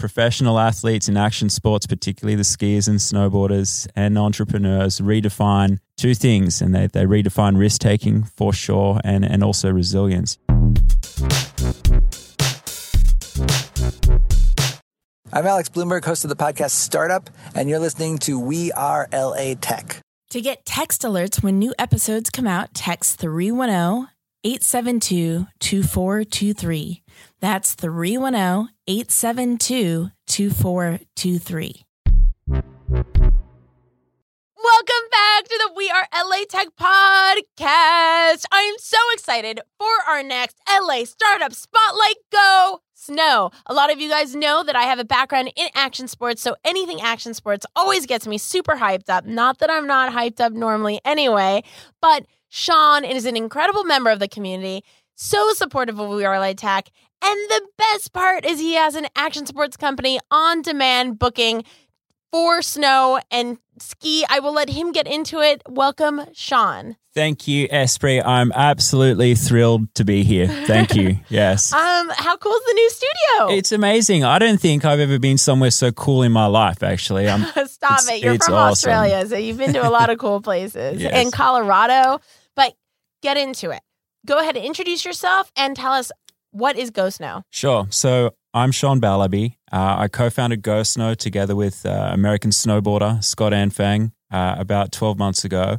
professional athletes in action sports, particularly the skiers and snowboarders and entrepreneurs, redefine two things, and they, they redefine risk taking for sure and, and also resilience. I'm Alex Blumberg, host of the podcast Startup, and you're listening to We Are LA Tech. To get text alerts when new episodes come out, text 310 872 2423. That's 310 872 2423. Welcome back to the We Are LA Tech podcast. I am so excited for our next LA Startup Spotlight Go Snow. A lot of you guys know that I have a background in action sports, so anything action sports always gets me super hyped up. Not that I'm not hyped up normally anyway, but Sean is an incredible member of the community, so supportive of We Are LA Tech. And the best part is he has an action sports company on demand booking for snow and ski. I will let him get into it. Welcome, Sean. Thank you, Espree. I'm absolutely thrilled to be here. Thank you. Yes. Um, how cool is the new studio? It's amazing. I don't think I've ever been somewhere so cool in my life, actually. I'm, Stop it. You're from awesome. Australia, so you've been to a lot of cool places. Yes. And Colorado. Get into it. Go ahead and introduce yourself and tell us what is Go Snow. Sure. So I'm Sean Ballaby. Uh, I co-founded Go Snow together with uh, American snowboarder Scott Anfang uh, about 12 months ago.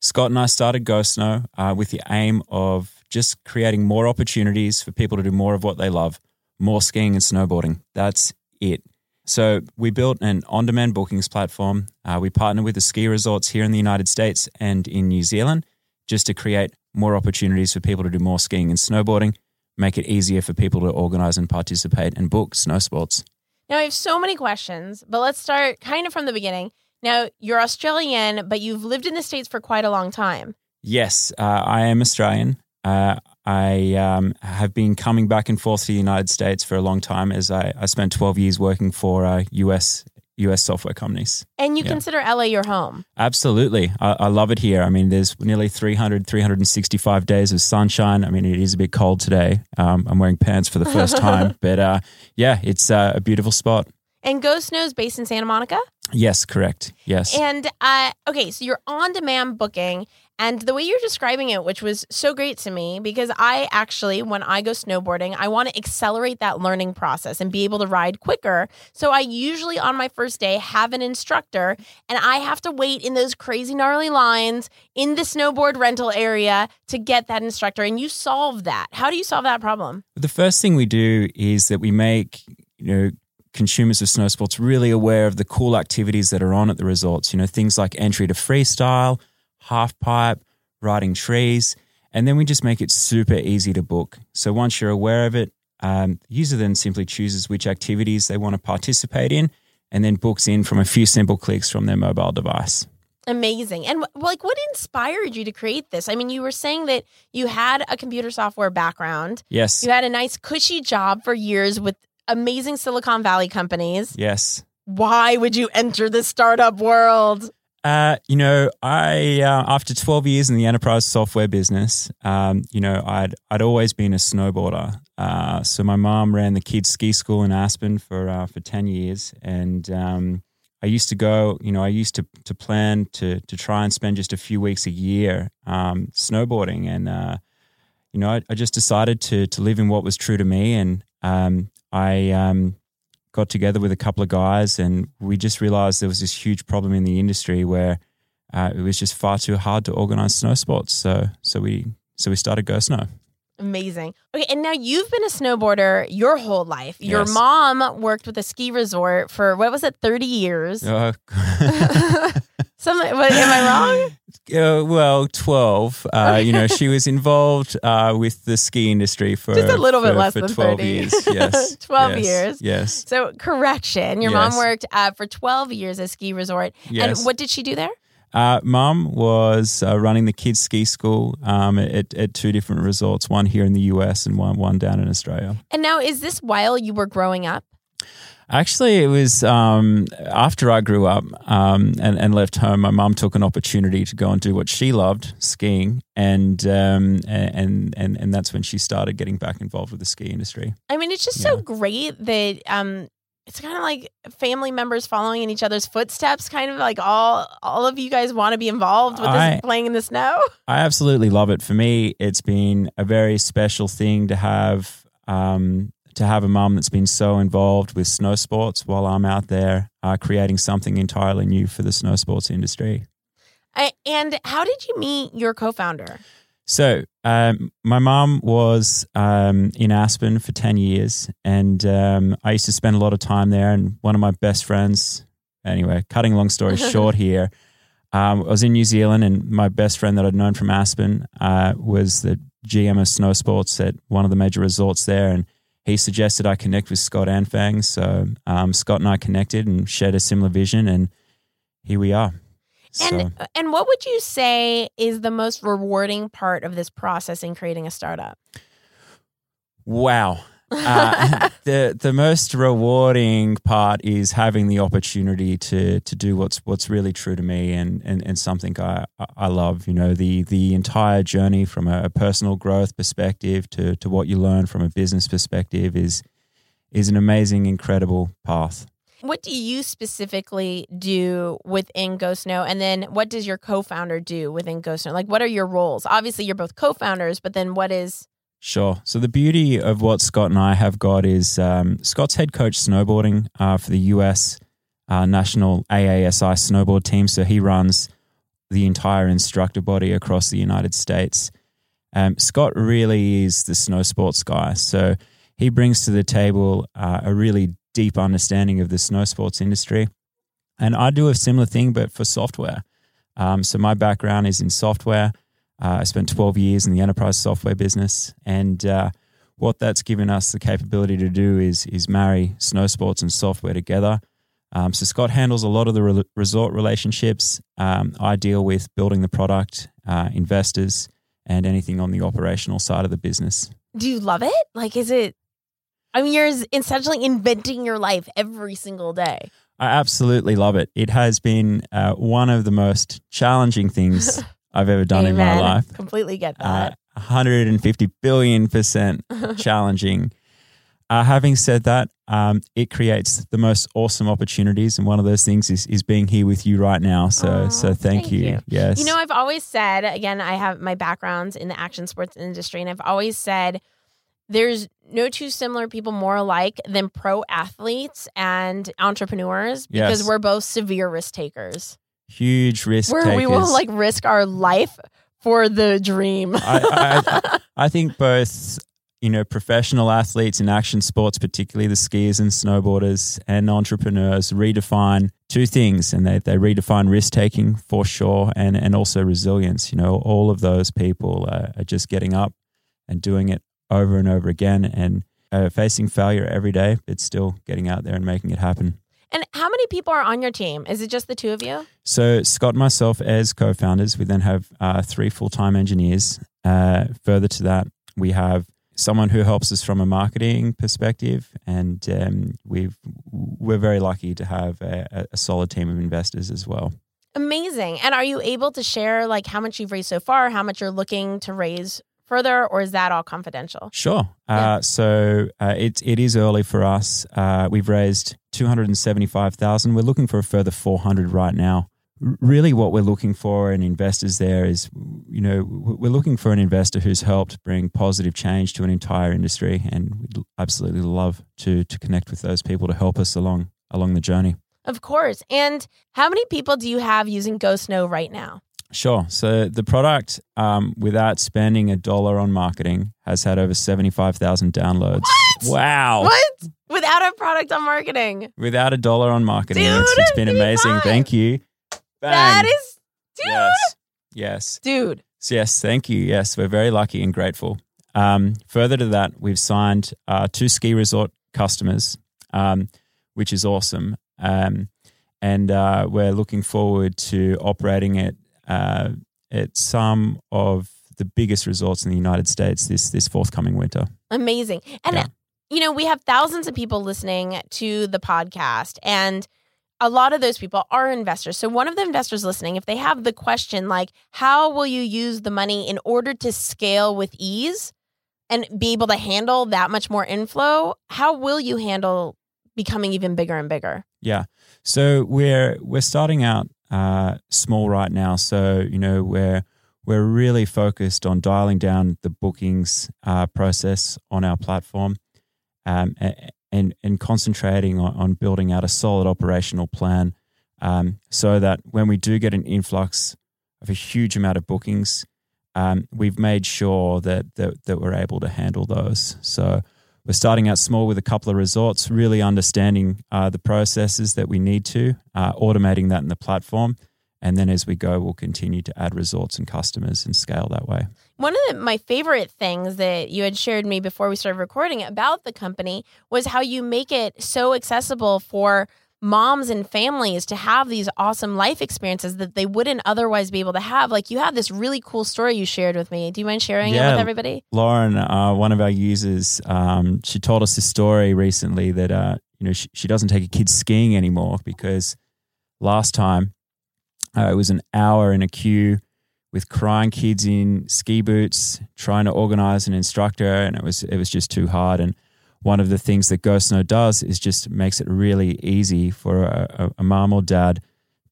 Scott and I started Go Snow uh, with the aim of just creating more opportunities for people to do more of what they love, more skiing and snowboarding. That's it. So we built an on-demand bookings platform. Uh, we partnered with the ski resorts here in the United States and in New Zealand just to create more opportunities for people to do more skiing and snowboarding make it easier for people to organize and participate and book snow sports. Now, I have so many questions, but let's start kind of from the beginning. Now, you're Australian, but you've lived in the States for quite a long time. Yes, uh, I am Australian. Uh, I um, have been coming back and forth to the United States for a long time as I, I spent 12 years working for uh, US, US software companies. And you Yeah. consider LA your home. Absolutely. I, I love it here. I mean, there's nearly 300, 365 days of sunshine. I mean, it is a bit cold today. Um, I'm wearing pants for the first time, but uh, yeah, it's uh, a beautiful spot. And Go Snow is based in Santa Monica. Yes, correct. Yes. And uh, okay, so you're on demand booking. And the way you're describing it, which was so great to me, because I actually, when I go snowboarding, I want to accelerate that learning process and be able to ride quicker. So I usually on my first day have an instructor and I have to wait in those crazy gnarly lines in the snowboard rental area to get that instructor. And you solve that. How do you solve that problem? The first thing we do is that we make you know consumers of snow sports really aware of the cool activities that are on at the resorts. You know things like entry to freestyle, half pipe, riding trees, and then we just make it super easy to book. So once you're aware of it, um, the user then simply chooses which activities they want to participate in, and then books in from a few simple clicks from their mobile device. Amazing. And like, what inspired you to create this? I mean, you were saying that you had a computer software background. Yes, You had a nice, cushy job for years with amazing Silicon Valley companies. yes. Why would you enter the startup world? Uh, you know, I uh, after twelve years in the enterprise software business, um, you know, I'd I'd always been a snowboarder. Uh, so my mom ran the kids ski school in Aspen for uh, for ten years, and um, I used to go. You know, I used to to plan to to try and spend just a few weeks a year um, snowboarding, and uh, you know, I, I just decided to to live in what was true to me, and um, I um, got together with a couple of guys and we just realized there was this huge problem in the industry where uh, it was just far too hard to organize snow sports. So so we so we started Go Snow. Amazing. Okay, and now you've been a snowboarder your whole life. Your Yes. mom worked with a ski resort for what was it, thirty years? Uh, Something. What, am I wrong? uh, well, twelve. Uh, you know, she was involved uh, with the ski industry for Just a little bit for- less for than twelve 30. years. Yes, 12 yes, years. Yes, So, correction. Your mom worked uh, for twelve years at ski resort. Yes. And what did she do there? Uh, Mum was uh, running the kids' ski school um, at, at two different resorts, one here in the US and one one down in Australia. And now, is this while you were growing up? Actually, it was um, after I grew up um, and, and left home. My mum took an opportunity to go and do what she loved, skiing, and um, and and and that's when she started getting back involved with the ski industry. I mean, it's just so great that um, it's kind of like family members following in each other's footsteps. Kind of like all all of you guys want to be involved with I- this playing in the snow. I absolutely love it. For me, it's been a very special thing to have um, to have a mum that's been so involved with snow sports while I'm out there uh, creating something entirely new for the snow sports industry. I, and how did you meet your co-founder? So, um, my mom was um, in Aspen for 10 years, and um, I used to spend a lot of time there. And one of my best friends, anyway, cutting long story short here, um, I was in New Zealand, and my best friend that I'd known from Aspen uh, was the GM of snow sports at one of the major resorts there. And he suggested I connect with Scott Anfang. So, um, Scott and I connected and shared a similar vision, and here we are. So- And and what would you say is the most rewarding part of this process in creating a startup? Wow. Uh, the the most rewarding part is having the opportunity to to do what's what's really true to me and and, and something I I love. You know the the entire journey from a personal growth perspective to to what you learn from a business perspective is is an amazing, incredible path. What do you specifically do within Snow? And then what does your co founder do within Snow? Like, what are your roles? Obviously, you're both co founders, but then what is. Sure. So the beauty of what Scott and I have got is um, Scott's head coach snowboarding uh, for the US uh, national AASI snowboard team. So he runs the entire instructor body across the United States. Um, Scott really is the snow sports guy. So he brings to the table uh, a really deep understanding of the snow sports industry. And I do a similar thing, but for software. Um, so my background is in software. Uh, I spent 12 years in the enterprise software business, and uh, what that's given us the capability to do is is marry snow sports and software together. Um, so Scott handles a lot of the re- resort relationships. Um, I deal with building the product, uh, investors, and anything on the operational side of the business. Do you love it? Like, is it. I mean, you're essentially inventing your life every single day. I absolutely love it. It has been uh, one of the most challenging things I've ever done in my life. Completely get Uh, that. 150 billion percent challenging. Uh, having said that, um, it creates the most awesome opportunities, and one of those things is, is being here with you right now. So, so thank, thank you. you. Yes, You know, I've always said, again, I have my backgrounds in the action sports industry, and I've always said there's no two similar people more alike than pro athletes and entrepreneurs because Yes. we're both severe risk takers. Huge risk Where we will like risk our life for the dream. I, I, I think both, you know, professional athletes in action sports, particularly the skiers and snowboarders and entrepreneurs, redefine two things, and they they redefine risk taking for sure, and and also resilience. You know, all of those people are, are just getting up and doing it over and over again, and uh, facing failure every day, but still getting out there and making it happen. And how many people are on your team? Is it just the two of you? So Scott and myself as co-founders, we then have uh, three full-time engineers. Uh, further to that, we have someone who helps us from a marketing perspective, and um, we've we're very lucky to have a, a solid team of investors as well. Amazing. And are you able to share like how much you've raised so far, how much you're looking to raise further, or is that all confidential? Sure. Yeah. Uh, so uh, it it is early for us. Uh, we've raised two hundred and seventy five thousand. We're looking for a further four hundred right now. R- Really, what we're looking for in investors there is, you know, we're looking for an investor who's helped bring positive change to an entire industry, and we'd absolutely love to to connect with those people to help us along along the journey. Of course. And how many people do you have using Go Snow right now? Sure. So the product, um, without spending a dollar on marketing, has had over seventy five thousand downloads. What? Wow! What? Without a product on marketing. without a dollar on marketing. Dude, it's, it's been amazing. Thank you. Bang. That is, dude. yes, yes, Dude. So yes. Thank you. Yes, we're very lucky and grateful. Um, further to that, we've signed uh, two ski resort customers, um, which is awesome. Um, and uh, we're looking forward to operating it uh, at some of the biggest resorts in the United States this this forthcoming winter. Amazing. And, Yeah. you know, we have thousands of people listening to the podcast, and a lot of those people are investors. So, one of the investors listening, if they have the question, like, how will you use the money in order to scale with ease and be able to handle that much more inflow? How will you handle becoming even bigger and bigger? Yeah. So we're we're starting out uh, small right now. So you know we're we're really focused on dialing down the bookings uh, process on our platform, um, and and concentrating on, on, building out a solid operational plan, um, so that when we do get an influx of a huge amount of bookings, um, we've made sure that, that that we're able to handle those. So we're starting out small with a couple of resorts, really understanding uh, the processes that we need to, uh, automating that in the platform. And then as we go, we'll continue to add resorts and customers and scale that way. One of the, my favorite things that you had shared me before we started recording about the company was how you make it so accessible for moms and families to have these awesome life experiences that they wouldn't otherwise be able to have. Like you have this really cool story you shared with me. Do you mind sharing yeah, it with everybody? Lauren, uh, one of our users, um, she told us a story recently that uh, you know she, she, doesn't take her kids skiing anymore because last time uh, it was an hour in a queue with crying kids in ski boots trying to organize an instructor and it was it was just too hard and one of the things that GoSnow does is just makes it really easy for a, a mom or dad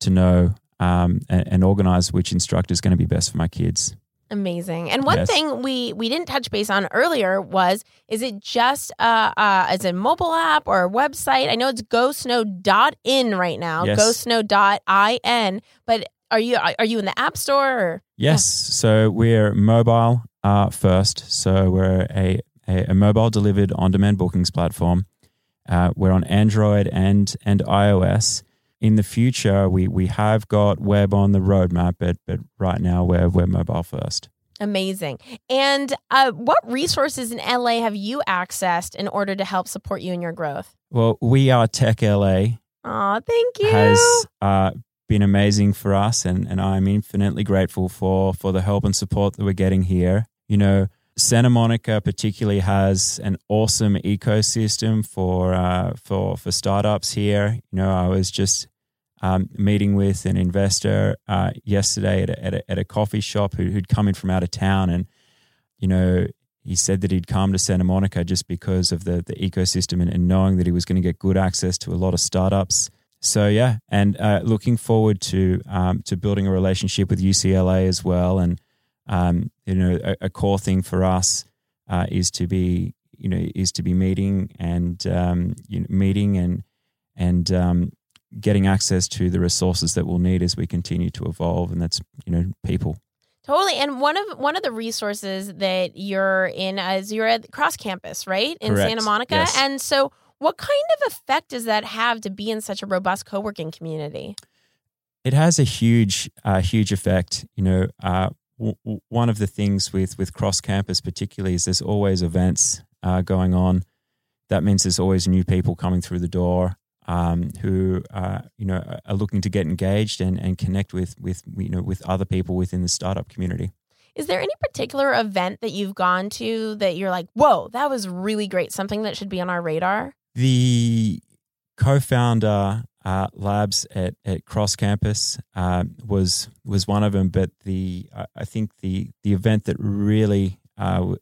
to know um, and, and, organize which instructor is going to be best for my kids. Amazing. And one yes. thing we we didn't touch base on earlier was is it just uh, uh as a mobile app or a website? I know it's gosnow.in right now, yes. gosnow.in, but are you are you in the App Store? Or? Yes. Yeah. So we're mobile uh, first. So we're a a, a mobile delivered on demand bookings platform. Uh, we're on Android and and iOS. In the future, we we have got web on the roadmap, but but right now we're we're mobile first. Amazing. And uh, what resources in LA have you accessed in order to help support you in your growth? Well, we are Tech LA. Oh, thank you. Has uh, been amazing for us, and and I'm infinitely grateful for for the help and support that we're getting here. You know, Santa Monica particularly has an awesome ecosystem for uh, for for startups here. You know, I was just um, meeting with an investor uh, yesterday at a, at a, at, a, coffee shop who, who'd come in from out of town, and you know, he said that he'd come to Santa Monica just because of the the ecosystem and, and knowing that he was going to get good access to a lot of startups. So yeah, and uh, looking forward to um, to building a relationship with UCLA as well, and um, you know, a, a, core thing for us uh, is to be, you know, is to be meeting and um, you know, meeting and and um, getting access to the resources that we'll need as we continue to evolve, and that's you know, people. Totally. And one of one of the resources that you're in is you're at cross campus, right? In Correct. Santa Monica. Yes. And so what kind of effect does that have to be in such a robust co-working community? It has a huge, uh, huge effect. You know, uh, w- one of the things with with cross campus particularly is there's always events uh, going on. That means there's always new people coming through the door um, who uh, you know are looking to get engaged and, and connect with with you know with other people within the startup community. Is there any particular event that you've gone to that you're like, whoa, that was really great, something that should be on our radar? The co-founder uh, labs at, at Cross Campus uh, was was one of them. But the I think the the event that really uh,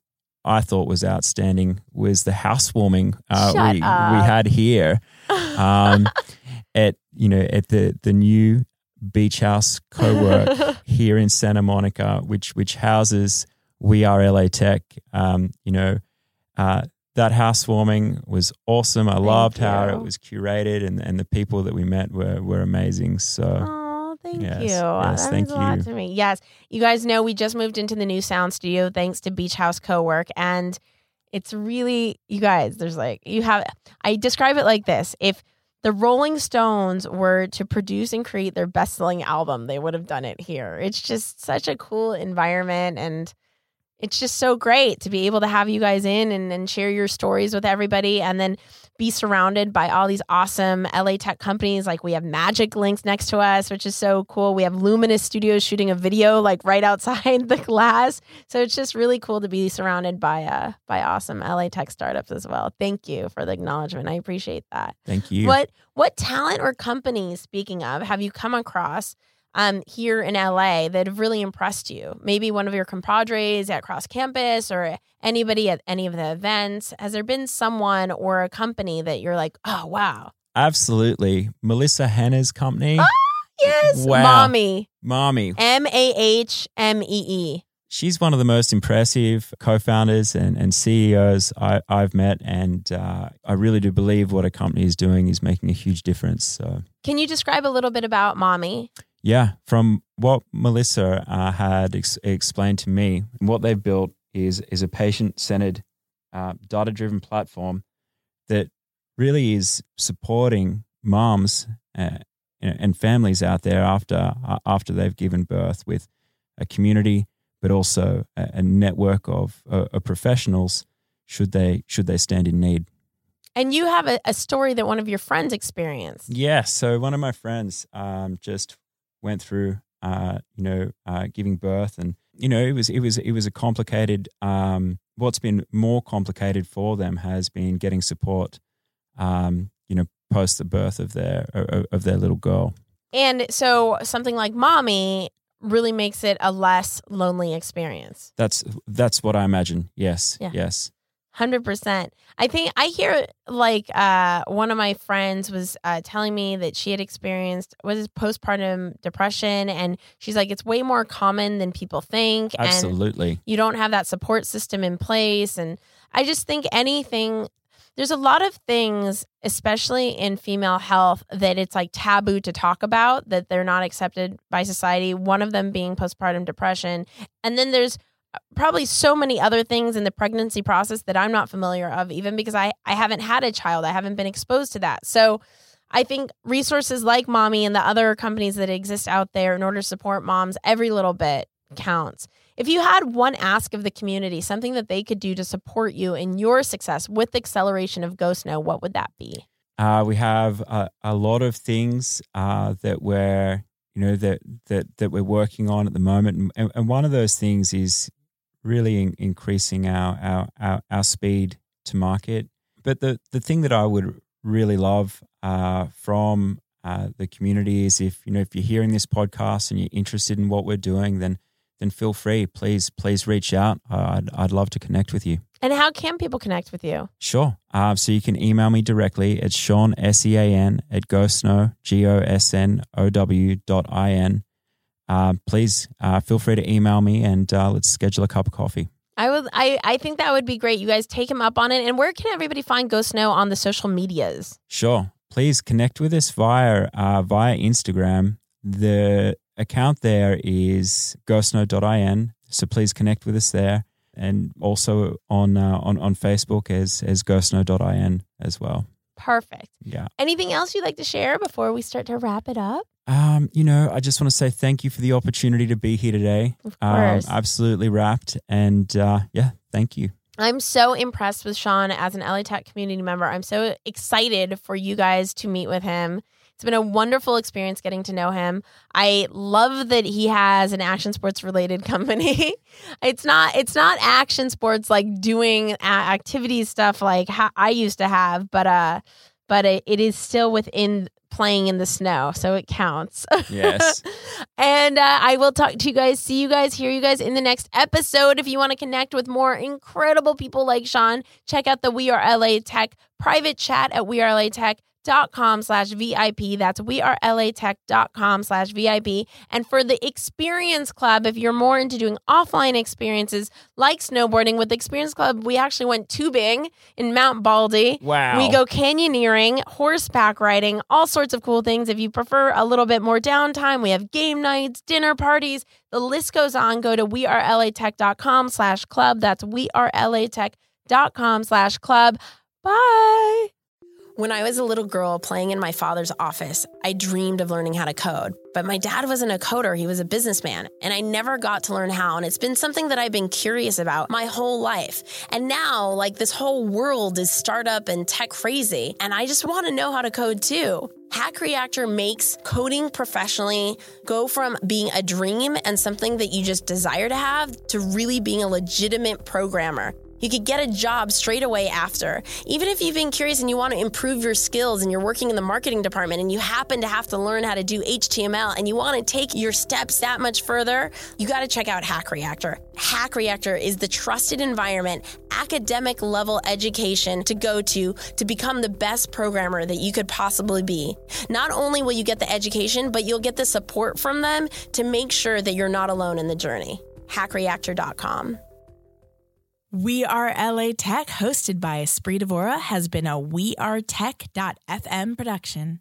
I thought was outstanding was the housewarming uh, we up. we had here um, at you know at the the new beach house co-work here in Santa Monica, which which houses We Are LA Tech. Um, you know, uh, that housewarming was awesome. I thank loved you. how it was curated, and and the people that we met were were amazing. So. Oh, thank yes, you. Yes, that thank means you. a lot to me. Yes, you guys know we just moved into the new sound studio thanks to Beach House Co-work, and it's really you guys. There's like you have. I describe it like this: if the Rolling Stones were to produce and create their best-selling album, they would have done it here. It's just such a cool environment and it's just so great to be able to have you guys in and, and share your stories with everybody and then be surrounded by all these awesome LA tech companies. Like we have Magic Links next to us, which is so cool. We have Luminous Studios shooting a video like right outside the glass. So it's just really cool to be surrounded by uh by awesome LA tech startups as well. Thank you for the acknowledgement. I appreciate that. Thank you. What what talent or companies, speaking of, have you come across um, here in LA that have really impressed you? Maybe one of your compadres at cross campus or anybody at any of the events. Has there been someone or a company that you're like, oh, wow? Absolutely. Melissa Hanna's company. Ah, yes. Wow. Mahmee. Mahmee. M A H M E E. She's one of the most impressive co founders and, and CEOs I, I've met. And uh, I really do believe what a company is doing is making a huge difference. So, Can you describe a little bit about Mahmee? Yeah, from what Melissa uh, had ex- explained to me, what they've built is, is a patient centered, uh, data driven platform that really is supporting moms uh, and families out there after uh, after they've given birth with a community, but also a, a network of, uh, of professionals should they should they stand in need. And you have a, a story that one of your friends experienced. Yeah. So one of my friends um, just went through, uh, you know, uh, giving birth, and you know, it was it was it was a complicated. Um, what's been more complicated for them has been getting support. Um, you know, post the birth of their of, their little girl. And so something like Mahmee really makes it a less lonely experience. That's that's what I imagine. Yes. Yeah. Yes. Hundred percent. I think I hear like uh, one of my friends was uh, telling me that she had experienced was postpartum depression, and she's like, it's way more common than people think, and Absolutely. you don't have that support system in place. And I just think anything. There's a lot of things, especially in female health, that it's like taboo to talk about, that they're not accepted by society. One of them being postpartum depression. And then there's probably so many other things in the pregnancy process that I'm not familiar of, even because I, I haven't had a child. I haven't been exposed to that. So I think resources like Mahmee and the other companies that exist out there in order to support moms every little bit counts. If you had one ask of the community, something that they could do to support you in your success with the acceleration of Go Snow, what would that be? Uh, we have a, a lot of things uh, that we're you know that that that we're working on at the moment, and, and one of those things is really in, increasing our, our our our speed to market. But the the thing that I would really love uh, from uh, the community is if you know if you're hearing this podcast and you're interested in what we're doing, then then feel free. Please please reach out. I'd I'd love to connect with you. And how can people connect with you? Sure. Uh, so you can email me directly at Sean, S E A N, at GoSnow, G O S N O W dot I N. Uh, please uh, feel free to email me and uh, let's schedule a cup of coffee. I would I, I think that would be great. You guys take him up on it. And where can everybody find Go Snow on the social medias? Sure. Please connect with us via uh, via Instagram. The account there is gosnow.in. So please connect with us there. And also on uh, on, on Facebook as, as gosnow.in as well. Perfect. Yeah. Anything else you'd like to share before we start to wrap it up? Um, you know, I just want to say thank you for the opportunity to be here today. Of Um, course. absolutely wrapped. And uh, yeah, thank you. I'm so impressed with Sean as an LA Tech community member. I'm so excited for you guys to meet with him. It's been a wonderful experience getting to know him. I love that he has an action sports related company. it's not it's not action sports like doing a- activities stuff like I used to have, but uh but it, it is still within playing in the snow, so it counts. Yes. and uh, I will talk to you guys, see you guys, hear you guys in the next episode. If you want to connect with more incredible people like Sean, check out the We Are LA Tech private chat at wearelatech.com slash VIP. That's wearelatech.com slash VIP. And for the Experience Club, if you're more into doing offline experiences like snowboarding with the Experience Club, we actually went tubing in Mount Baldy. Wow. We go canyoneering, horseback riding, all sorts of cool things. If you prefer a little bit more downtime, we have game nights, dinner parties. The list goes on. Go to wearelatech.com slash club. That's wearelatech.com slash club. Bye. When I was a little girl playing in my father's office, I dreamed of learning how to code. But my dad wasn't a coder, he was a businessman, and I never got to learn how. And it's been something that I've been curious about my whole life. And now, like, this whole world is startup and tech crazy, and I just want to know how to code too. Hack Reactor makes coding professionally go from being a dream and something that you just desire to have to really being a legitimate programmer. You could get a job straight away after. Even if you've been curious and you want to improve your skills and you're working in the marketing department and you happen to have to learn how to do HTML and you want to take your steps that much further, you got to check out Hack Reactor. Hack Reactor is the trusted environment, academic level education to go to to become the best programmer that you could possibly be. Not only will you get the education, but you'll get the support from them to make sure that you're not alone in the journey. Hackreactor.com. We Are LA Tech, hosted by Espree Devora, has been a We Are Tech.fm production.